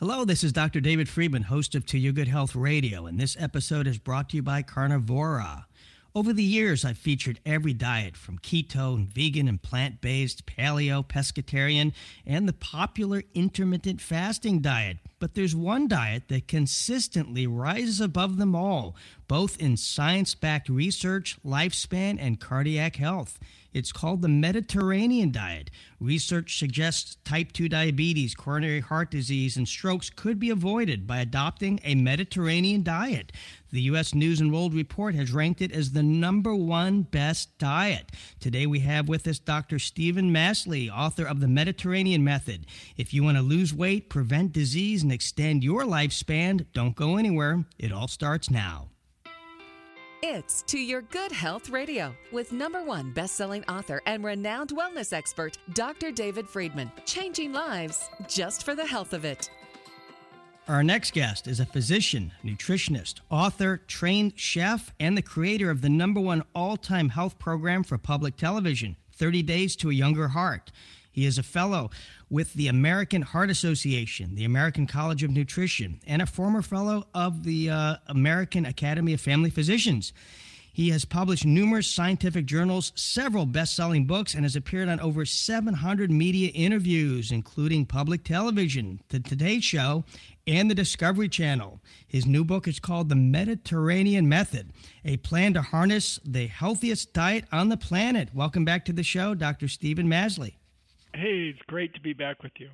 Hello, this is Dr. David Friedman, host of To Your Good Health Radio, and this episode is brought to you by Carnivora. Over the years, I've featured every diet from keto and vegan and plant based, paleo, pescatarian, and the popular intermittent fasting diet. But there's one diet that consistently rises above them all, both in science backed research, lifespan, and cardiac health. It's called the Mediterranean diet. Research suggests type 2 diabetes, coronary heart disease, and strokes could be avoided by adopting a Mediterranean diet. The U.S. News and World Report has ranked it as the number one best diet. Today we have with us Dr. Steven Masley, author of The Mediterranean Method. If you want to lose weight, prevent disease, and extend your lifespan, don't go anywhere. It all starts now. It's To Your Good Health Radio with number one best-selling author and renowned wellness expert, Dr. David Friedman. Changing lives just for the health of it. Our next guest is a physician, nutritionist, author, trained chef, and the creator of the number one all time health program for public television, 30 Days to a Younger Heart. He is a fellow with the American Heart Association, the American College of Nutrition, and a former fellow of the uh, American Academy of Family Physicians. He has published numerous scientific journals, several best selling books, and has appeared on over 700 media interviews, including public television, The Today Show, and the Discovery Channel. His new book is called The Mediterranean Method A Plan to Harness the Healthiest Diet on the Planet. Welcome back to the show, Dr. Steven Masley. Hey, it's great to be back with you.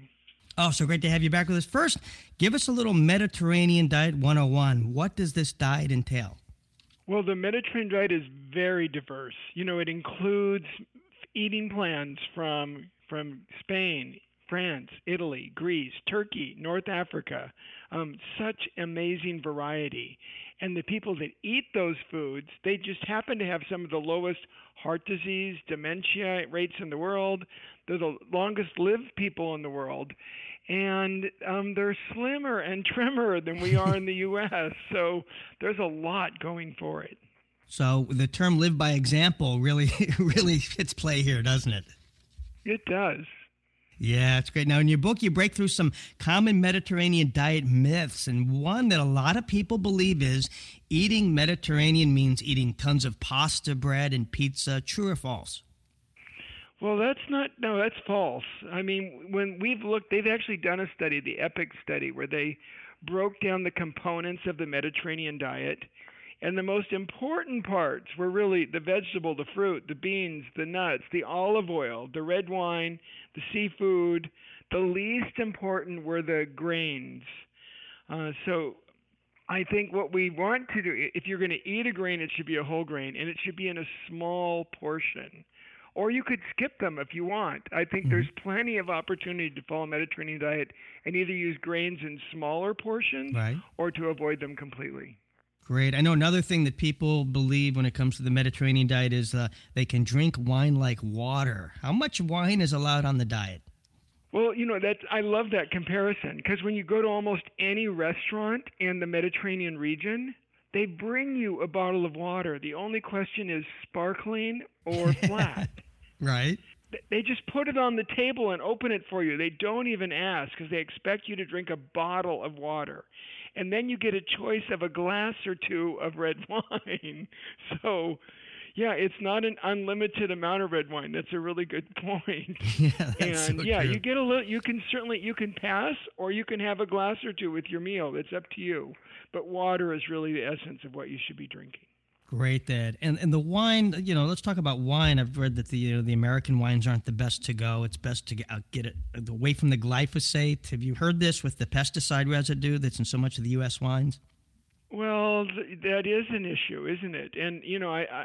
Oh, so great to have you back with us. First, give us a little Mediterranean Diet 101. What does this diet entail? Well, the Mediterranean diet is very diverse. You know, it includes eating plans from from Spain, France, Italy, Greece, Turkey, North Africa. Um, such amazing variety. And the people that eat those foods, they just happen to have some of the lowest heart disease, dementia rates in the world. They're the longest lived people in the world. And um, they're slimmer and trimmer than we are in the U.S. So there's a lot going for it. So the term "live by example" really, really hits play here, doesn't it? It does. Yeah, it's great. Now, in your book, you break through some common Mediterranean diet myths, and one that a lot of people believe is eating Mediterranean means eating tons of pasta, bread, and pizza. True or false? Well, that's not, no, that's false. I mean, when we've looked, they've actually done a study, the EPIC study, where they broke down the components of the Mediterranean diet and the most important parts were really the vegetable, the fruit, the beans, the nuts, the olive oil, the red wine, the seafood. The least important were the grains. Uh, so I think what we want to do, if you're going to eat a grain, it should be a whole grain and it should be in a small portion. Or you could skip them if you want. I think mm-hmm. there's plenty of opportunity to follow a Mediterranean diet and either use grains in smaller portions right. or to avoid them completely. Great. I know another thing that people believe when it comes to the Mediterranean diet is uh, they can drink wine like water. How much wine is allowed on the diet? Well, you know that I love that comparison because when you go to almost any restaurant in the Mediterranean region, they bring you a bottle of water. The only question is sparkling or flat. right. They just put it on the table and open it for you. They don't even ask because they expect you to drink a bottle of water and then you get a choice of a glass or two of red wine. So, yeah, it's not an unlimited amount of red wine. That's a really good point. Yeah, and so yeah, you get a little. You can certainly you can pass, or you can have a glass or two with your meal. It's up to you. But water is really the essence of what you should be drinking. Great, Dad. And and the wine, you know, let's talk about wine. I've read that the you know, the American wines aren't the best to go. It's best to get, uh, get it away from the glyphosate. Have you heard this with the pesticide residue that's in so much of the U.S. wines? Well, th- that is an issue, isn't it? And you know, I, I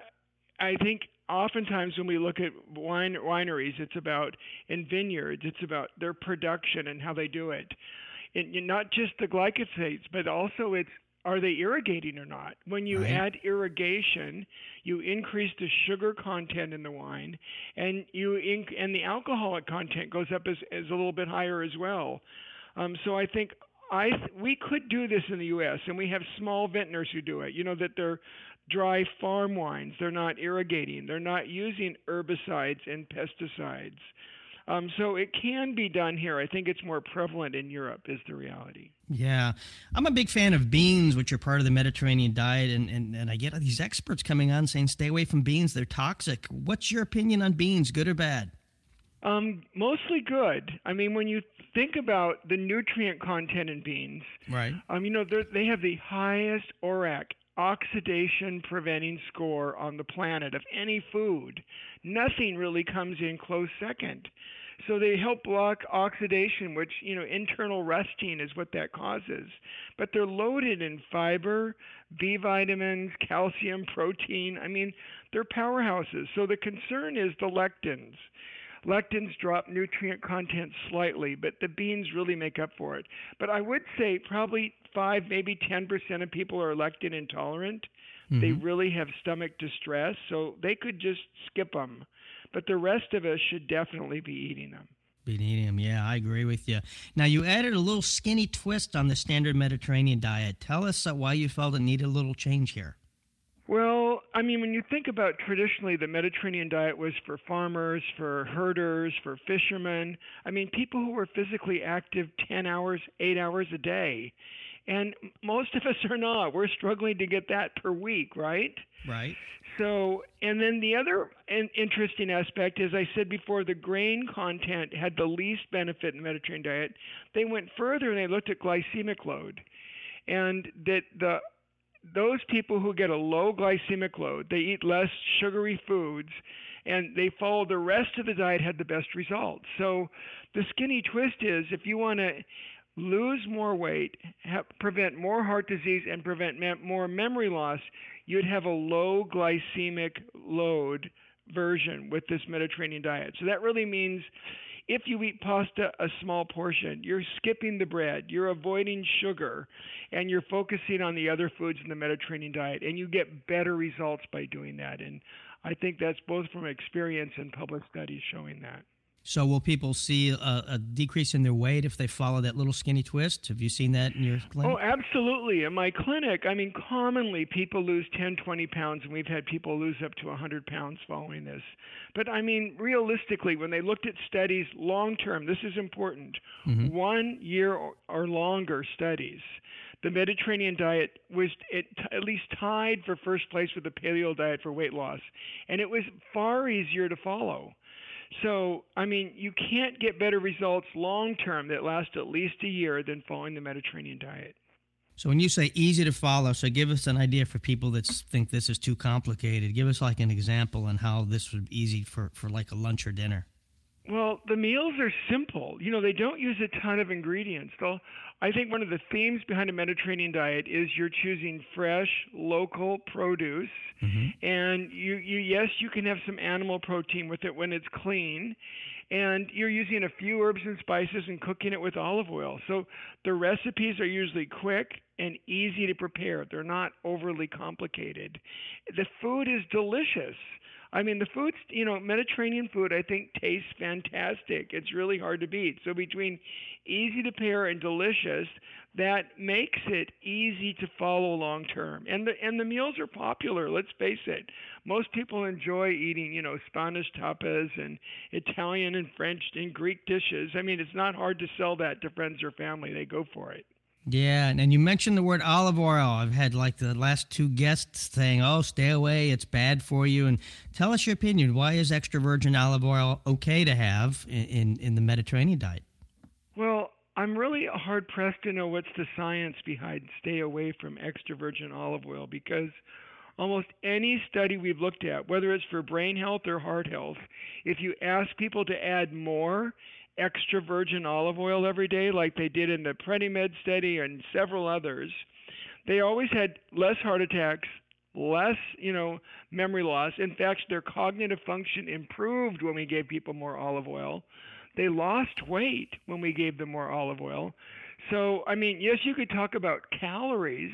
I think oftentimes when we look at wine wineries, it's about in vineyards, it's about their production and how they do it. And not just the glyphosates, but also it's are they irrigating or not? When you right. add irrigation, you increase the sugar content in the wine, and you inc- and the alcoholic content goes up as, as a little bit higher as well. Um, so I think I th- we could do this in the U.S. and we have small vintners who do it. You know that they're dry farm wines. They're not irrigating. They're not using herbicides and pesticides. Um, so it can be done here. I think it's more prevalent in Europe, is the reality. Yeah. I'm a big fan of beans, which are part of the Mediterranean diet. And, and, and I get these experts coming on saying, stay away from beans. They're toxic. What's your opinion on beans, good or bad? Um, mostly good. I mean, when you think about the nutrient content in beans, right? Um, you know, they have the highest ORAC oxidation preventing score on the planet of any food. Nothing really comes in close second. So they help block oxidation, which, you know, internal rusting is what that causes. But they're loaded in fiber, B vitamins, calcium, protein. I mean, they're powerhouses. So the concern is the lectins. Lectins drop nutrient content slightly, but the beans really make up for it. But I would say probably 5, maybe 10% of people are lectin intolerant. Mm-hmm. They really have stomach distress, so they could just skip them. But the rest of us should definitely be eating them. Be eating them, yeah, I agree with you. Now, you added a little skinny twist on the standard Mediterranean diet. Tell us uh, why you felt it needed a little change here. Well, I mean, when you think about traditionally, the Mediterranean diet was for farmers, for herders, for fishermen. I mean, people who were physically active 10 hours, 8 hours a day. And most of us are not. We're struggling to get that per week, right? Right. So, and then the other interesting aspect as I said before the grain content had the least benefit in the Mediterranean diet. They went further and they looked at glycemic load. And that the those people who get a low glycemic load, they eat less sugary foods, and they follow the rest of the diet had the best results. So the skinny twist is if you want to lose more weight, have, prevent more heart disease, and prevent me- more memory loss, you'd have a low glycemic load version with this Mediterranean diet. So that really means if you eat pasta a small portion, you're skipping the bread, you're avoiding sugar, and you're focusing on the other foods in the Mediterranean diet, and you get better results by doing that. And I think that's both from experience and published studies showing that. So, will people see a, a, decrease in their weight if they follow that little skinny twist? Have you seen that in your clinic? Oh, absolutely. In my clinic, I mean, commonly people lose 10, 20 pounds, and we've had people lose up to 100 pounds following this. But I mean, realistically, when they looked at studies long term, this is important mm-hmm. one year or, or longer studies the Mediterranean diet was it, at least tied for first place with the paleo diet for weight loss, and it was far easier to follow. So, I mean, you can't get better results long term that last at least a year than following the Mediterranean diet. So, when you say easy to follow, so give us an idea for people that think this is too complicated. Give us like an example on how this would be easy for, for like a lunch or dinner. Well, the meals are simple. You know, they don't use a ton of ingredients. They'll, I think one of the themes behind a Mediterranean diet is you're choosing fresh, local produce, mm-hmm. and you, you yes, you can have some animal protein with it when it's clean, and you're using a few herbs and spices and cooking it with olive oil. So the recipes are usually quick and easy to prepare. They're not overly complicated. The food is delicious. I mean, the food's, you know, Mediterranean food, I think, tastes fantastic. It's really hard to beat. So, between easy to pair and delicious, that makes it easy to follow long term. And the, and the meals are popular, let's face it. Most people enjoy eating, you know, Spanish tapas and Italian and French and Greek dishes. I mean, it's not hard to sell that to friends or family, they go for it. Yeah, and you mentioned the word olive oil. I've had like the last two guests saying, "Oh, stay away; it's bad for you." And tell us your opinion. Why is extra virgin olive oil okay to have in in, in the Mediterranean diet? Well, I'm really hard pressed to know what's the science behind stay away from extra virgin olive oil because almost any study we've looked at, whether it's for brain health or heart health, if you ask people to add more, extra virgin olive oil every day, like they did in the Predimed study and several others, they always had less heart attacks, less, you know, memory loss. In fact, their cognitive function improved when we gave people more olive oil. They lost weight when we gave them more olive oil. So, I mean, yes, you could talk about calories,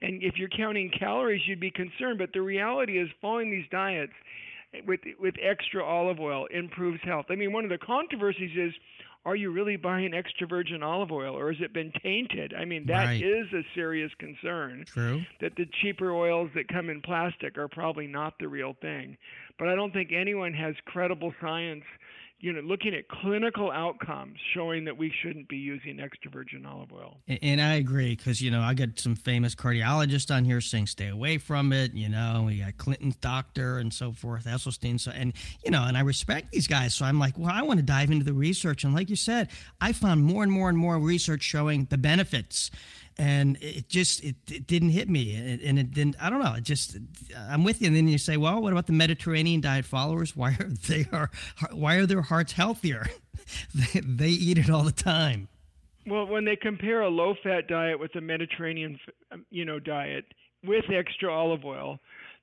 and if you're counting calories, you'd be concerned. But the reality is, following these diets with with extra olive oil improves health. I mean, one of the controversies is are you really buying extra virgin olive oil or has it been tainted? I mean, that right. is a serious concern. True. That the cheaper oils that come in plastic are probably not the real thing. But I don't think anyone has credible science you know, looking at clinical outcomes showing that we shouldn't be using extra virgin olive oil. And, and I agree because you know I got some famous cardiologists on here saying stay away from it. You know, we got Clinton's doctor and so forth, Esselstyn. So and you know, and I respect these guys. So I'm like, well, I want to dive into the research. And like you said, I found more and more and more research showing the benefits and it just it, it didn't hit me. And, it didn't i don't know it just i'm with you. And then you say well what about the mediterranean diet followers? Why are they are why are their hearts healthier? They, they eat it all the time. Well when they compare a low fat diet with a mediterranean um, you know diet with extra olive oil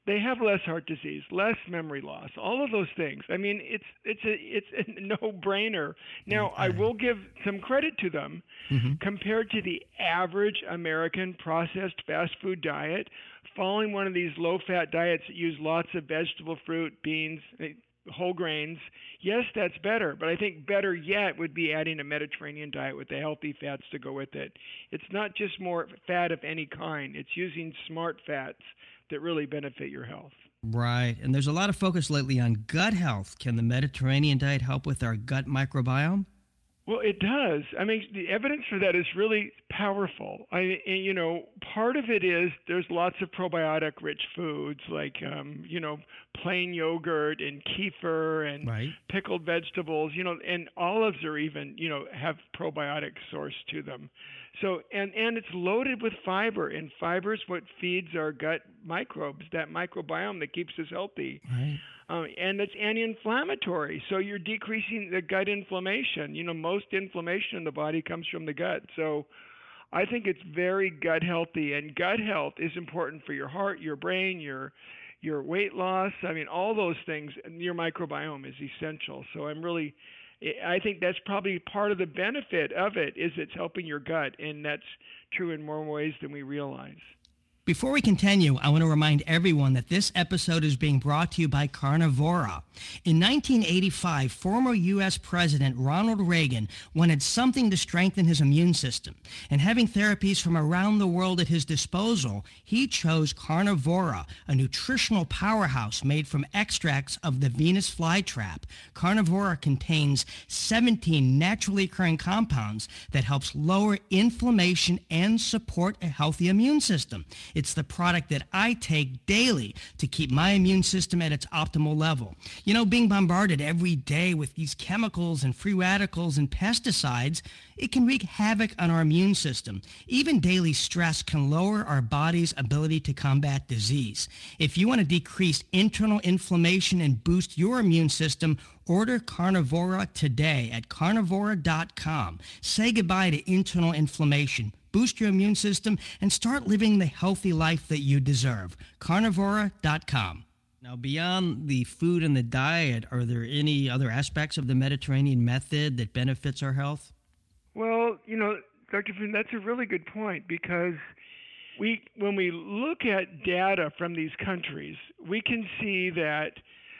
they have less heart disease, less memory loss, all of those things. I mean, it's it's a it's a no-brainer. Now, I will give some credit to them mm-hmm. compared to the average American processed fast food diet. Following one of these low-fat diets that use lots of vegetable, fruit, beans, eh, whole grains, yes, that's better. But I think better yet would be adding a Mediterranean diet with the healthy fats to go with it. It's not just more fat of any kind, it's using smart fats that really benefit your health. Right. And there's a lot of focus lately on gut health. Can the Mediterranean diet help with our gut microbiome? Well, it does. I mean, the evidence for that is really powerful. I, you know, part of it is there's lots of probiotic-rich foods like, um, you know, plain yogurt and kefir and right. pickled vegetables. You know, and olives are even, you know, have probiotic source to them. So and and it's loaded with fiber, and fiber is what feeds our gut microbes, that microbiome that keeps us healthy. Right. Um, and it's anti-inflammatory, so you're decreasing the gut inflammation. You know, most inflammation in the body comes from the gut. So, I think it's very gut healthy, and gut health is important for your heart, your brain, your your weight loss. I mean, all those things. Your microbiome is essential. So I'm really I think that's probably part of the benefit of it is it's helping your gut, and that's true in more ways than we realize. Before we continue, I want to remind everyone that this episode is being brought to you by Carnivora. In 1985, former U.S. President Ronald Reagan wanted something to strengthen his immune system. And having therapies from around the world at his disposal, he chose Carnivora, a nutritional powerhouse made from extracts of the Venus flytrap. Carnivora contains 17 naturally occurring compounds that helps lower inflammation and support a healthy immune system. It's the product that I take daily to keep my immune system at its optimal level. You know, being bombarded every day with these chemicals and free radicals and pesticides, it can wreak havoc on our immune system. Even daily stress can lower our body's ability to combat disease. If you want to decrease internal inflammation and boost your immune system, Order Carnivora today at carnivora.com. Say goodbye to internal inflammation boost your immune system, and start living the healthy life that you deserve. Carnivora.com. Now, beyond the food and the diet, are there any other aspects of the Mediterranean method that benefits our health? Well, you know, Dr. Finn, that's a really good point because we, when we look at data from these countries, we can see that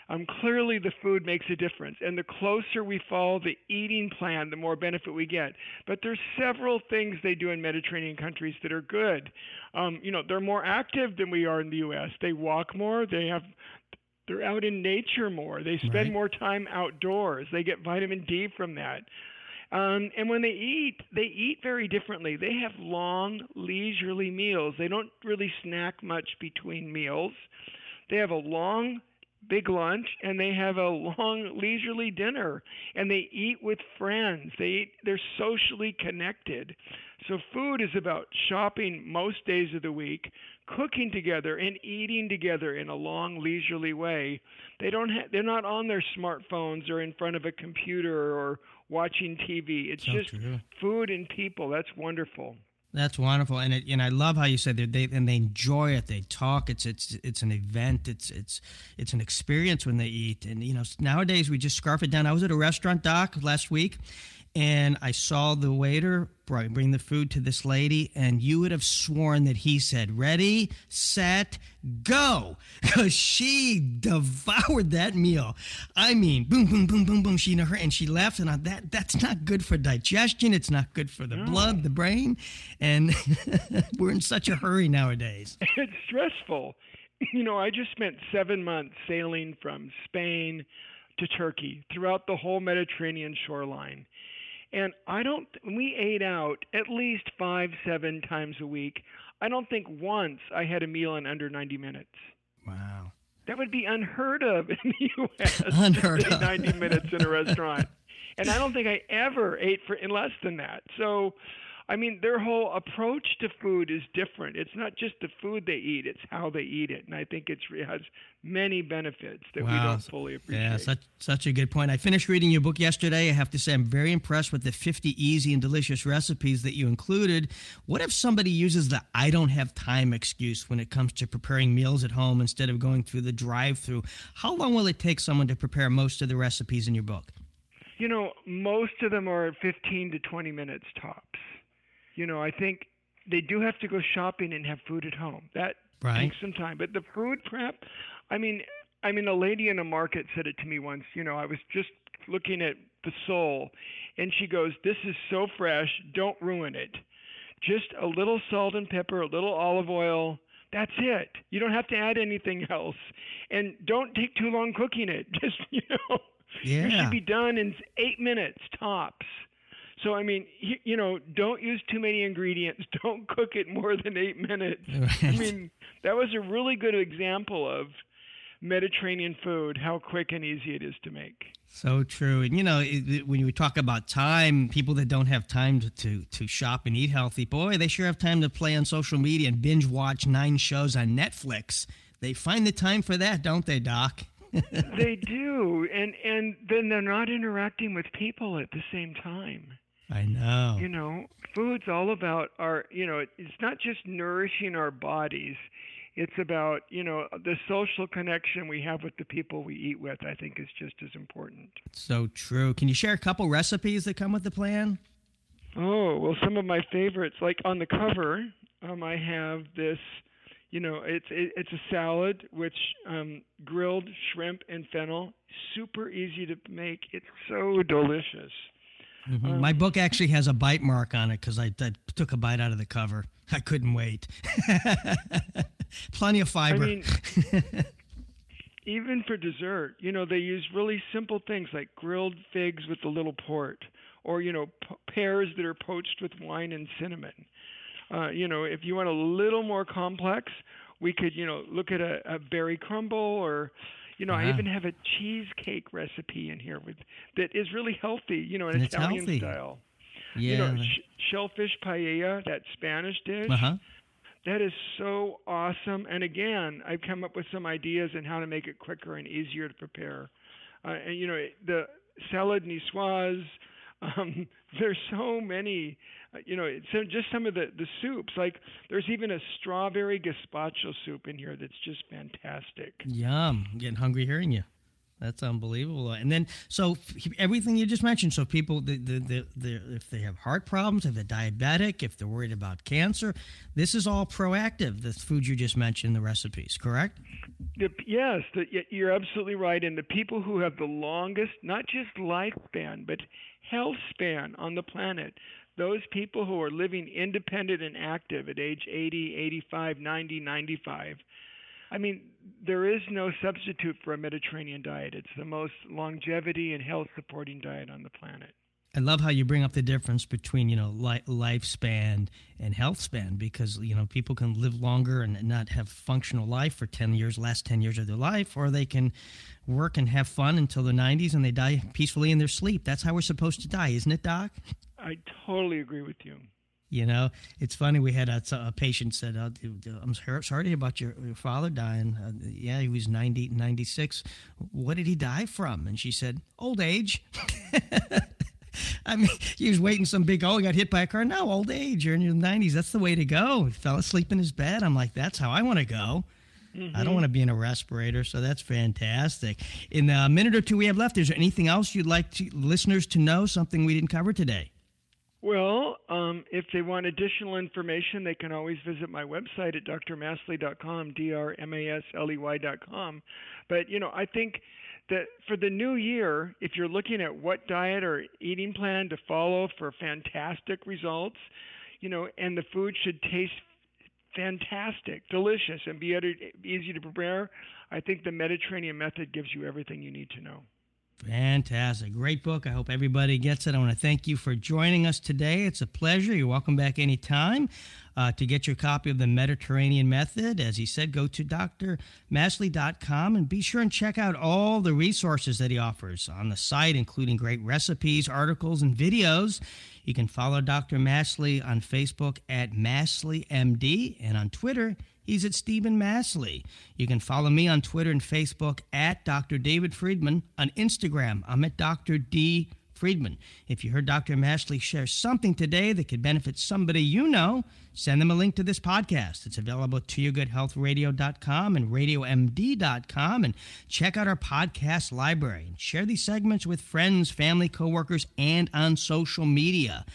um, clearly the food makes a difference. And the closer we follow the eating plan, the more benefit we get. But there's several things they do in Mediterranean countries that are good. Um, you know, they're more active than we are in the U.S. They walk more. They have they're out in nature more. They spend right. more time outdoors. They get vitamin D from that. Um, and when they eat, they eat very differently. They have long, leisurely meals. They don't really snack much between meals. They have a long big lunch and they have a long leisurely dinner and they eat with friends. They eat they're socially connected. So food is about shopping most days of the week cooking together and eating together in a long leisurely way. They don't ha- they're not on their smartphones or in front of a computer or watching tv it's so just true. food and people. That's wonderful that's wonderful, and it, and I love how you said they and they enjoy it. They talk. It's it's it's an event. It's it's it's an experience when they eat. And you know nowadays we just scarf it down. I was at a restaurant doc last week, and I saw the waiter bring the food to this lady, and you would have sworn that he said, Ready, set, go. Because she devoured that meal. I mean, boom, boom, boom, boom, boom. She her and she left, and I, that that's not good for digestion. It's not good for the no. blood, the brain. And we're in such a hurry nowadays. It's stressful. You know, I just spent seven months sailing from Spain to Turkey throughout the whole Mediterranean shoreline. And I don't, we ate out at least five, seven times a week. I don't think once I had a meal in under 90 minutes. Wow. That would be unheard of in the U.S. Unheard of. 90 minutes in a restaurant. And I don't think I ever ate for in less than that. So I mean, their whole approach to food is different. It's not just the food they eat; it's how they eat it, and I think it's, it has many benefits that wow. we don't fully appreciate. Yeah, such such a good point. I finished reading your book yesterday. I have to say, I'm very impressed with the 50 easy and delicious recipes that you included. What if somebody uses the "I don't have time" excuse when it comes to preparing meals at home instead of going through the drive-through? How long will it take someone to prepare most of the recipes in your book? You know, most of them are 15 to 20 minutes tops you know, I think they do have to go shopping and have food at home. That right. takes some time. But the food prep, I mean, I mean, a lady in a market said it to me once. You know, I was just looking at the sole, and she goes, "This is so fresh. Don't ruin it. Just a little salt and pepper, a little olive oil." That's it. You don't have to add anything else. And don't take too long cooking it. Just, you know, yeah. it should be done in eight minutes tops. So I mean, you know, don't use too many ingredients. Don't cook it more than eight minutes. Right. I mean, that was a really good example of Mediterranean food, how quick and easy it is to make. So true. And you know, it, it, when you talk about time, people that don't have time to, to, to shop and eat healthy, boy, they sure have time to play on social media and binge watch nine shows on Netflix. They find the time for that, don't they, Doc? they do. And and then they're not interacting with people at the same time. I know. You know, food's all about our, you know, it's not just nourishing our bodies. It's about, you know, the social connection we have with the people we eat with, I think is just as important. So true. Can you share a couple recipes that come with the plan? Oh, well, some of my favorites, like on the cover, um, I have this, you know, it's it, it's a salad which um, grilled shrimp and fennel, super easy to make. It's so delicious. Mm-hmm. Um, My book actually has a bite mark on it because I, I, took a bite out of the cover. I couldn't wait. Plenty of fiber. I mean, even for dessert, you know, they use really simple things like grilled figs with a little port, or you know, p- pears that are poached with wine and cinnamon. Uh, you know, if you want a little more complex, we could, you know, look at a, a berry crumble or you know, I even have a cheesecake recipe in here with that is really healthy. You know, an and Italian healthy. style. Yeah. You know, sh- shellfish paella, that Spanish dish. Uh-huh. That is so awesome. And again, I've come up with some ideas on how to make it quicker and easier to prepare. Uh, and you know, the salad niçoise. Um, there's so many you know, so just some of the the soups. Like there's even a strawberry gazpacho soup in here that's just fantastic. Yum! I'm getting hungry hearing you. That's unbelievable. And then, so everything you just mentioned. So people, the, the, the, the, if they have heart problems, if they're diabetic, if they're worried about cancer, this is all proactive. The food you just mentioned, the recipes, correct? The, yes, the, you're absolutely right. And the people who have the longest, not just lifespan, but health span on the planet, those people who are living independent and active at age 80, 85, 90, 95. I mean, there is no substitute for a Mediterranean diet. It's the most longevity and health supporting diet on the planet. I love how you bring up the difference between you know li- lifespan and health span because you know people can live longer and not have functional life for 10 years last 10 years of their life or they can work and have fun until the 90s and they die peacefully in their sleep that's how we're supposed to die isn't it doc I totally agree with you. You know, it's funny. We had a, a patient said, oh, "I'm sorry about your, your father dying. Uh, yeah, he was 90, 96. What did he die from?" And she said, "Old age." I mean, he was waiting some big, oh, he got hit by a car. No, old age. You're in your 90s. That's the way to go. He fell asleep in his bed. I'm like, that's how I want to go. Mm-hmm. I don't want to be in a respirator, so that's fantastic. In the minute or two we have left, is there anything else you'd like to, listeners to know, something we didn't cover today? Well, um, if they want additional information, they can always visit my website at drmasley.com, d-r-m-a-s-l-e-y.com. But, you know, I think that for the new year, if you're looking at what diet or eating plan to follow for fantastic results, you know, and the food should taste fantastic, delicious, and be easy to prepare, I think the Mediterranean method gives you everything you need to know. Fantastic. Great book. I hope everybody gets it. I want to thank you for joining us today. It's a pleasure. You're welcome back anytime. Uh, to get your copy of the Mediterranean Method, as he said, go to drmasley.com and be sure and check out all the resources that he offers on the site, including great recipes, articles, and videos. You can follow Dr. Masley on Facebook at MasleyMD and on Twitter He's at Steven Masley. You can follow me on Twitter and Facebook at Dr. David Friedman. On Instagram, I'm at Dr. D. Friedman. If you heard Dr. Mashley share something today that could benefit somebody you know, send them a link to this podcast. It's available at toyourgoodhealthradio.com and radiomd.com. And check out our podcast library and share these segments with friends, family, coworkers, and on social media.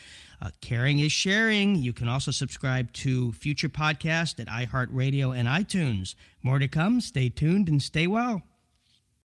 Uh, caring is sharing. You can also subscribe to future podcasts at iHeartRadio and iTunes. More to come. Stay tuned and stay well.